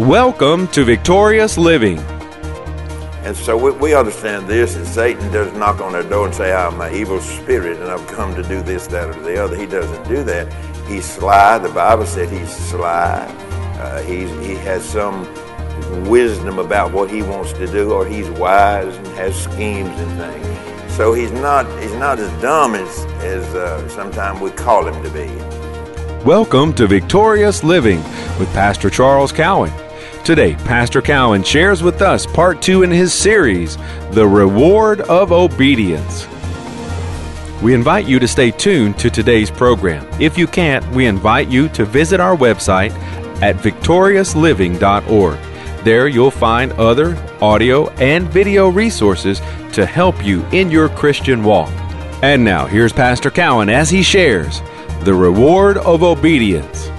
Welcome to Victorious Living. And so we, we understand this that Satan does knock on our door and say, I'm an evil spirit and I've come to do this, that, or the other. He doesn't do that. He's sly. The Bible said he's sly. Uh, he's, he has some wisdom about what he wants to do, or he's wise and has schemes and things. So he's not, he's not as dumb as, as uh, sometimes we call him to be. Welcome to Victorious Living with Pastor Charles Cowan. Today, Pastor Cowan shares with us part two in his series, The Reward of Obedience. We invite you to stay tuned to today's program. If you can't, we invite you to visit our website at victoriousliving.org. There you'll find other audio and video resources to help you in your Christian walk. And now, here's Pastor Cowan as he shares The Reward of Obedience.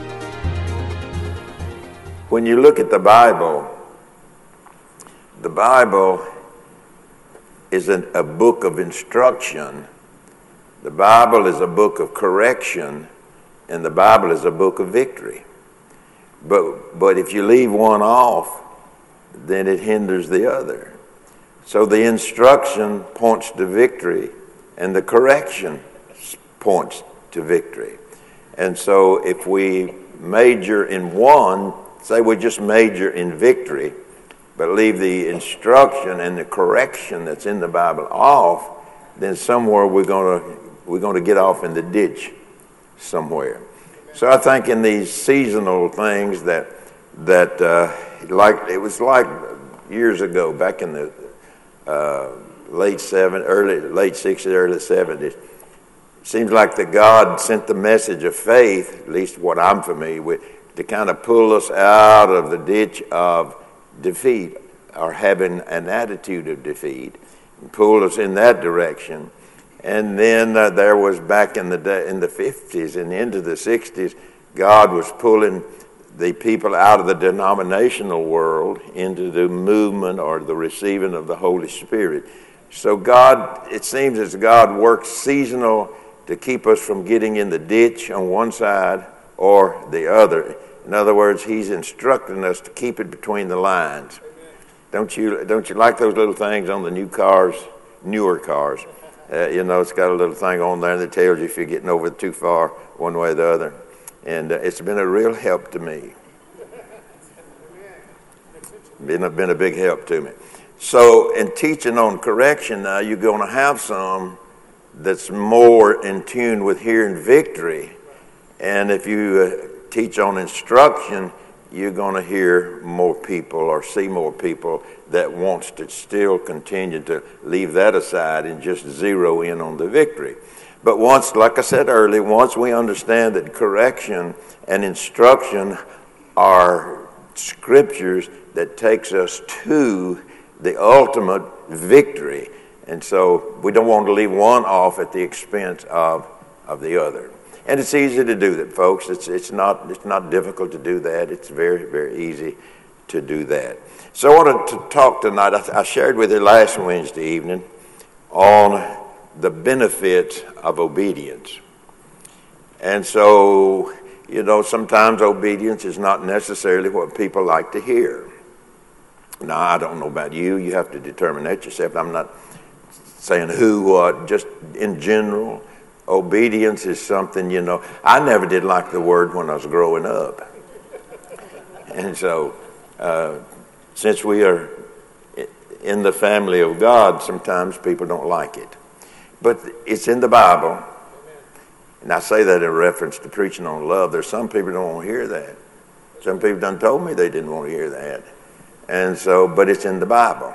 When you look at the Bible, the Bible is an, a book of instruction, the Bible is a book of correction, and the Bible is a book of victory. But, but if you leave one off, then it hinders the other. So the instruction points to victory, and the correction points to victory. And so if we major in one, say we just major in victory, but leave the instruction and the correction that's in the Bible off, then somewhere we're going to we're going to get off in the ditch somewhere. So I think in these seasonal things that that uh, like it was like years ago, back in the uh, late seven, early late sixties, early seventies. Seems like that God sent the message of faith, at least what I'm familiar with, to kind of pull us out of the ditch of defeat or having an attitude of defeat, and pull us in that direction. And then uh, there was back in the day, in the 50s and into the 60s, God was pulling the people out of the denominational world into the movement or the receiving of the Holy Spirit. So God, it seems as God works seasonal to keep us from getting in the ditch on one side or the other. In other words, He's instructing us to keep it between the lines. Don't you, don't you like those little things on the new cars, newer cars? Uh, you know, it's got a little thing on there that tells you if you're getting over too far one way or the other. And uh, it's been a real help to me. Been a, been a big help to me. So, in teaching on correction now, you're going to have some that's more in tune with hearing victory. And if you uh, teach on instruction, you're going to hear more people or see more people that wants to still continue to leave that aside and just zero in on the victory. But once, like I said earlier, once we understand that correction and instruction are scriptures that takes us to the ultimate victory. And so we don't want to leave one off at the expense of, of the other. And it's easy to do that, folks. It's, it's, not, it's not difficult to do that. It's very, very easy to do that. So I wanted to talk tonight. I, I shared with you last Wednesday evening on the benefits of obedience. And so, you know, sometimes obedience is not necessarily what people like to hear. Now, I don't know about you. You have to determine that yourself. I'm not saying who, what, just in general. Obedience is something, you know, I never did like the word when I was growing up. And so, uh, since we are in the family of God, sometimes people don't like it. But it's in the Bible. And I say that in reference to preaching on love. There's some people don't want to hear that. Some people done told me they didn't want to hear that. And so, but it's in the Bible.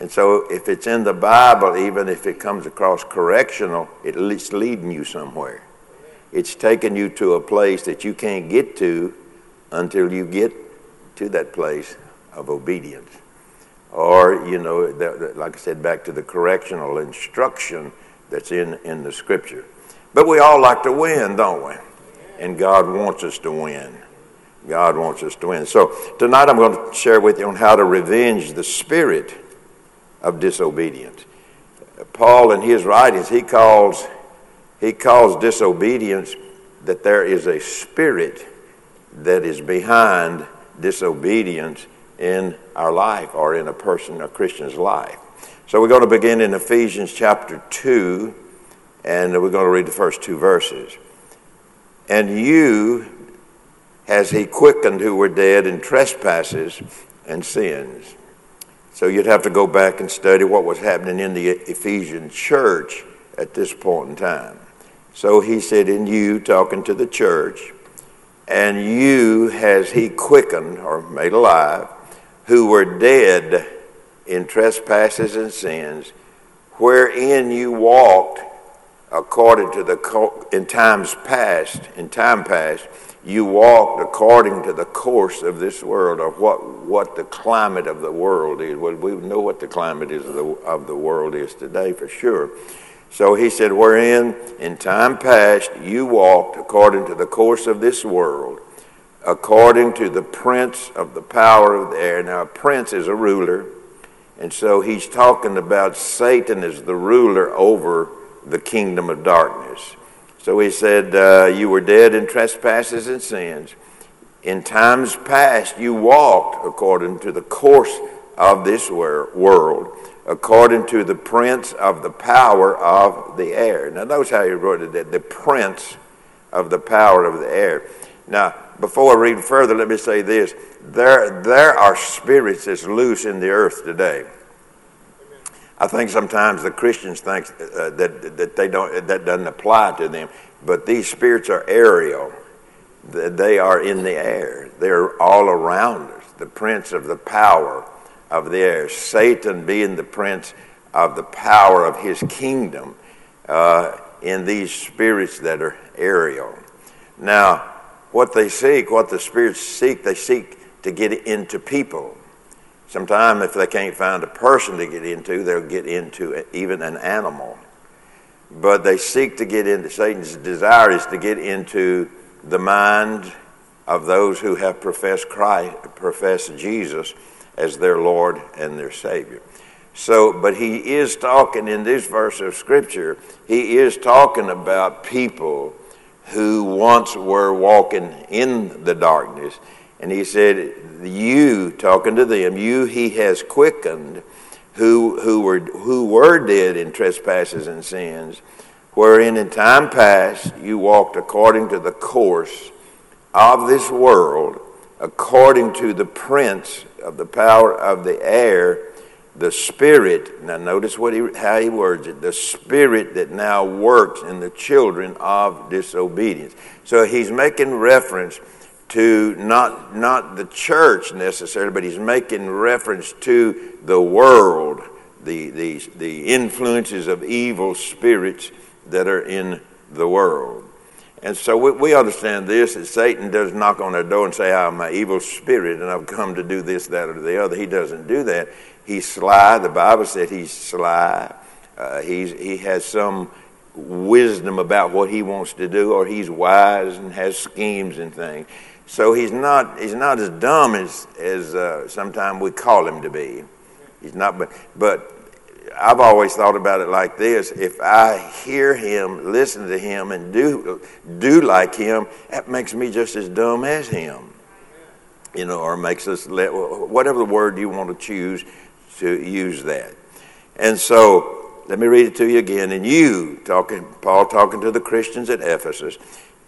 And so, if it's in the Bible, even if it comes across correctional, it's leading you somewhere. It's taking you to a place that you can't get to until you get to that place of obedience. Or, you know, like I said, back to the correctional instruction that's in, in the scripture. But we all like to win, don't we? And God wants us to win. God wants us to win. So tonight I'm going to share with you on how to revenge the spirit of disobedience. Paul in his writings he calls he calls disobedience that there is a spirit that is behind disobedience in our life or in a person, a Christian's life. So we're going to begin in Ephesians chapter 2, and we're going to read the first two verses. And you has he quickened who were dead in trespasses and sins. So you'd have to go back and study what was happening in the Ephesian church at this point in time. So he said, In you, talking to the church, and you has he quickened or made alive who were dead in trespasses and sins, wherein you walked according to the in times past, in time past, you walked according to the course of this world, or what, what the climate of the world is. Well, we know what the climate is of the, of the world is today for sure. So he said, Wherein in time past you walked according to the course of this world, according to the prince of the power of the air. Now, a prince is a ruler, and so he's talking about Satan as the ruler over the kingdom of darkness. So he said, uh, You were dead in trespasses and sins. In times past, you walked according to the course of this world, according to the prince of the power of the air. Now, notice how he wrote it that the prince of the power of the air. Now, before I read further, let me say this. There, there are spirits that's loose in the earth today. I think sometimes the Christians think uh, that, that they don't that doesn't apply to them, but these spirits are aerial. They are in the air. They're all around us. The prince of the power of the air, Satan being the prince of the power of his kingdom uh, in these spirits that are aerial. Now, what they seek, what the spirits seek, they seek to get into people. Sometimes, if they can't find a person to get into, they'll get into even an animal. But they seek to get into, Satan's desire is to get into the mind of those who have professed Christ, professed Jesus as their Lord and their Savior. So, but he is talking in this verse of Scripture, he is talking about people who once were walking in the darkness. And he said, you, talking to them, you he has quickened who, who, were, who were dead in trespasses and sins, wherein in time past you walked according to the course of this world, according to the prince of the power of the air, the spirit. Now, notice what he, how he words it the spirit that now works in the children of disobedience. So he's making reference to not, not the church necessarily, but he's making reference to the world, the, the, the influences of evil spirits that are in the world. And so we, we understand this that Satan does knock on our door and say, I'm an evil spirit and I've come to do this, that, or the other. He doesn't do that. He's sly. The Bible said he's sly. Uh, he's, he has some wisdom about what he wants to do, or he's wise and has schemes and things. So he's not, he's not as dumb as, as uh, sometimes we call him to be. He's not, but, but I've always thought about it like this if I hear him, listen to him, and do, do like him, that makes me just as dumb as him. You know, or makes us, let, whatever the word you want to choose, to use that. And so, let me read it to you again. And you, talking, Paul talking to the Christians at Ephesus,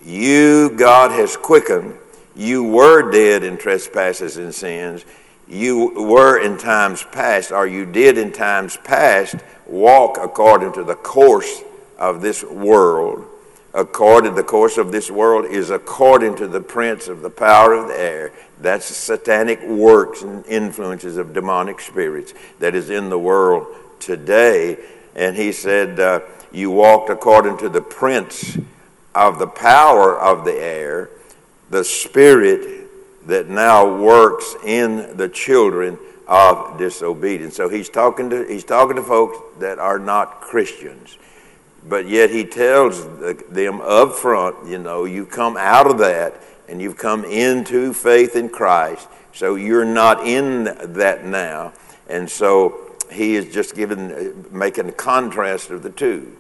you God has quickened you were dead in trespasses and sins. You were in times past, or you did in times past, walk according to the course of this world. According the course of this world is according to the prince of the power of the air. That's satanic works and influences of demonic spirits that is in the world today. And he said, uh, You walked according to the prince of the power of the air the spirit that now works in the children of disobedience. So he's talking to he's talking to folks that are not Christians, but yet he tells them up front, you know, you come out of that and you've come into faith in Christ. So you're not in that now, and so he is just giving making a contrast of the two.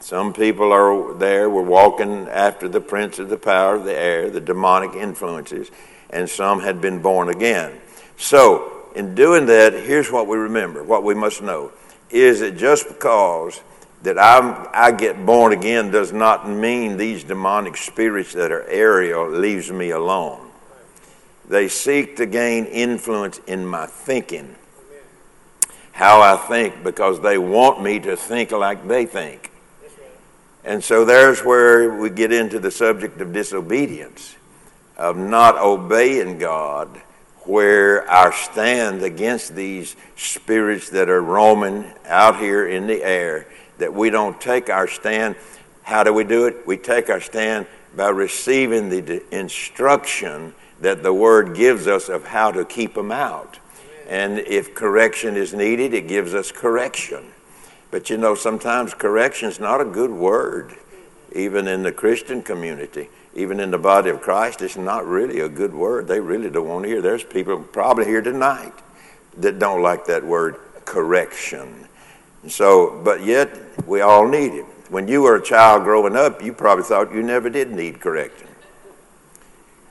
Some people are there, we're walking after the prince of the power of the air, the demonic influences. and some had been born again. So, in doing that, here's what we remember, what we must know is that just because that I'm, I get born again does not mean these demonic spirits that are aerial leaves me alone. They seek to gain influence in my thinking, how I think, because they want me to think like they think. And so there's where we get into the subject of disobedience, of not obeying God, where our stand against these spirits that are roaming out here in the air that we don't take our stand. How do we do it? We take our stand by receiving the instruction that the Word gives us of how to keep them out. And if correction is needed, it gives us correction. But you know, sometimes correction is not a good word, even in the Christian community, even in the body of Christ. It's not really a good word. They really don't want to hear. There's people probably here tonight that don't like that word correction. So, but yet we all need it. When you were a child growing up, you probably thought you never did need correction.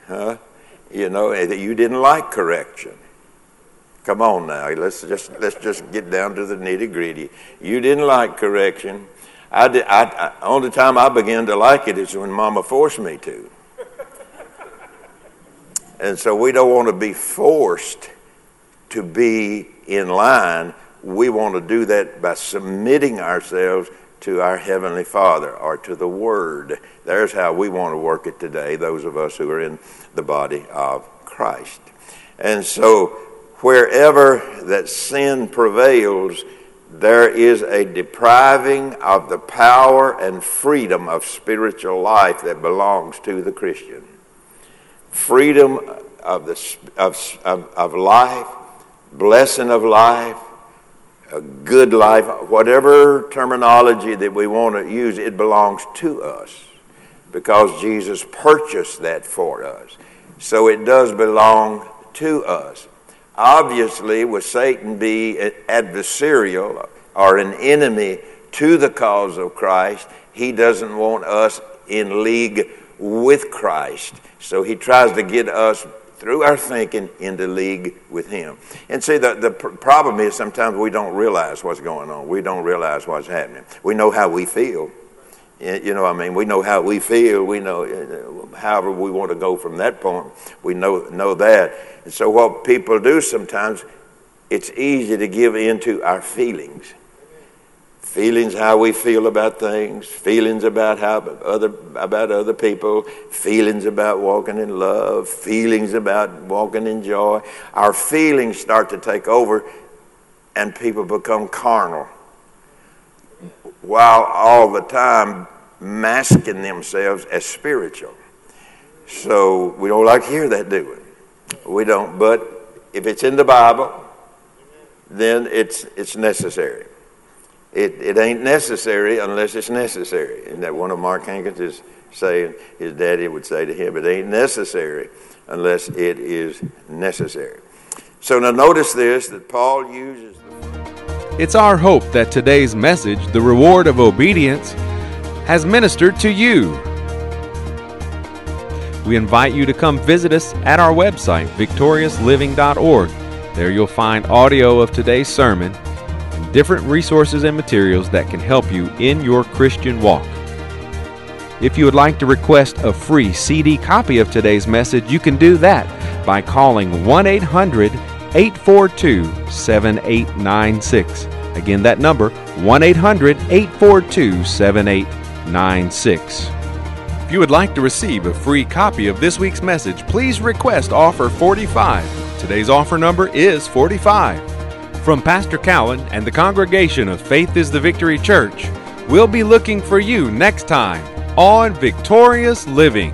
Huh? You know, that you didn't like correction. Come on now, let's just let's just get down to the nitty gritty. You didn't like correction. I, did, I, I only time I began to like it is when Mama forced me to. and so we don't want to be forced to be in line we want to do that by submitting ourselves to our Heavenly Father or to the Word. There's how we want to work it today, those of us who are in the body of Christ. And so, wherever that sin prevails, there is a depriving of the power and freedom of spiritual life that belongs to the Christian. Freedom of, the, of, of, of life, blessing of life, a good life, whatever terminology that we want to use, it belongs to us because Jesus purchased that for us. So it does belong to us. Obviously, would Satan be adversarial or an enemy to the cause of Christ, he doesn't want us in league with Christ. So he tries to get us through our thinking into league with him. And see, the, the pr- problem is sometimes we don't realize what's going on. We don't realize what's happening. We know how we feel. You know, I mean, we know how we feel. We know, uh, however, we want to go from that point. We know know that. And so, what people do sometimes, it's easy to give in to our feelings feelings how we feel about things, feelings about how other about other people, feelings about walking in love, feelings about walking in joy. Our feelings start to take over and people become carnal while all the time masking themselves as spiritual. So we don't like to hear that, do we? We don't, but if it's in the Bible, then it's it's necessary. It, it ain't necessary unless it's necessary. And that one of Mark Hankins is saying, his daddy would say to him, it ain't necessary unless it is necessary. So now notice this that Paul uses. It's our hope that today's message, The Reward of Obedience, has ministered to you. We invite you to come visit us at our website, victoriousliving.org. There you'll find audio of today's sermon different resources and materials that can help you in your Christian walk. If you would like to request a free CD copy of today's message, you can do that by calling 1 800 842 7896. Again, that number 1 800 842 7896. If you would like to receive a free copy of this week's message, please request offer 45. Today's offer number is 45. From Pastor Cowan and the congregation of Faith is the Victory Church, we'll be looking for you next time on Victorious Living.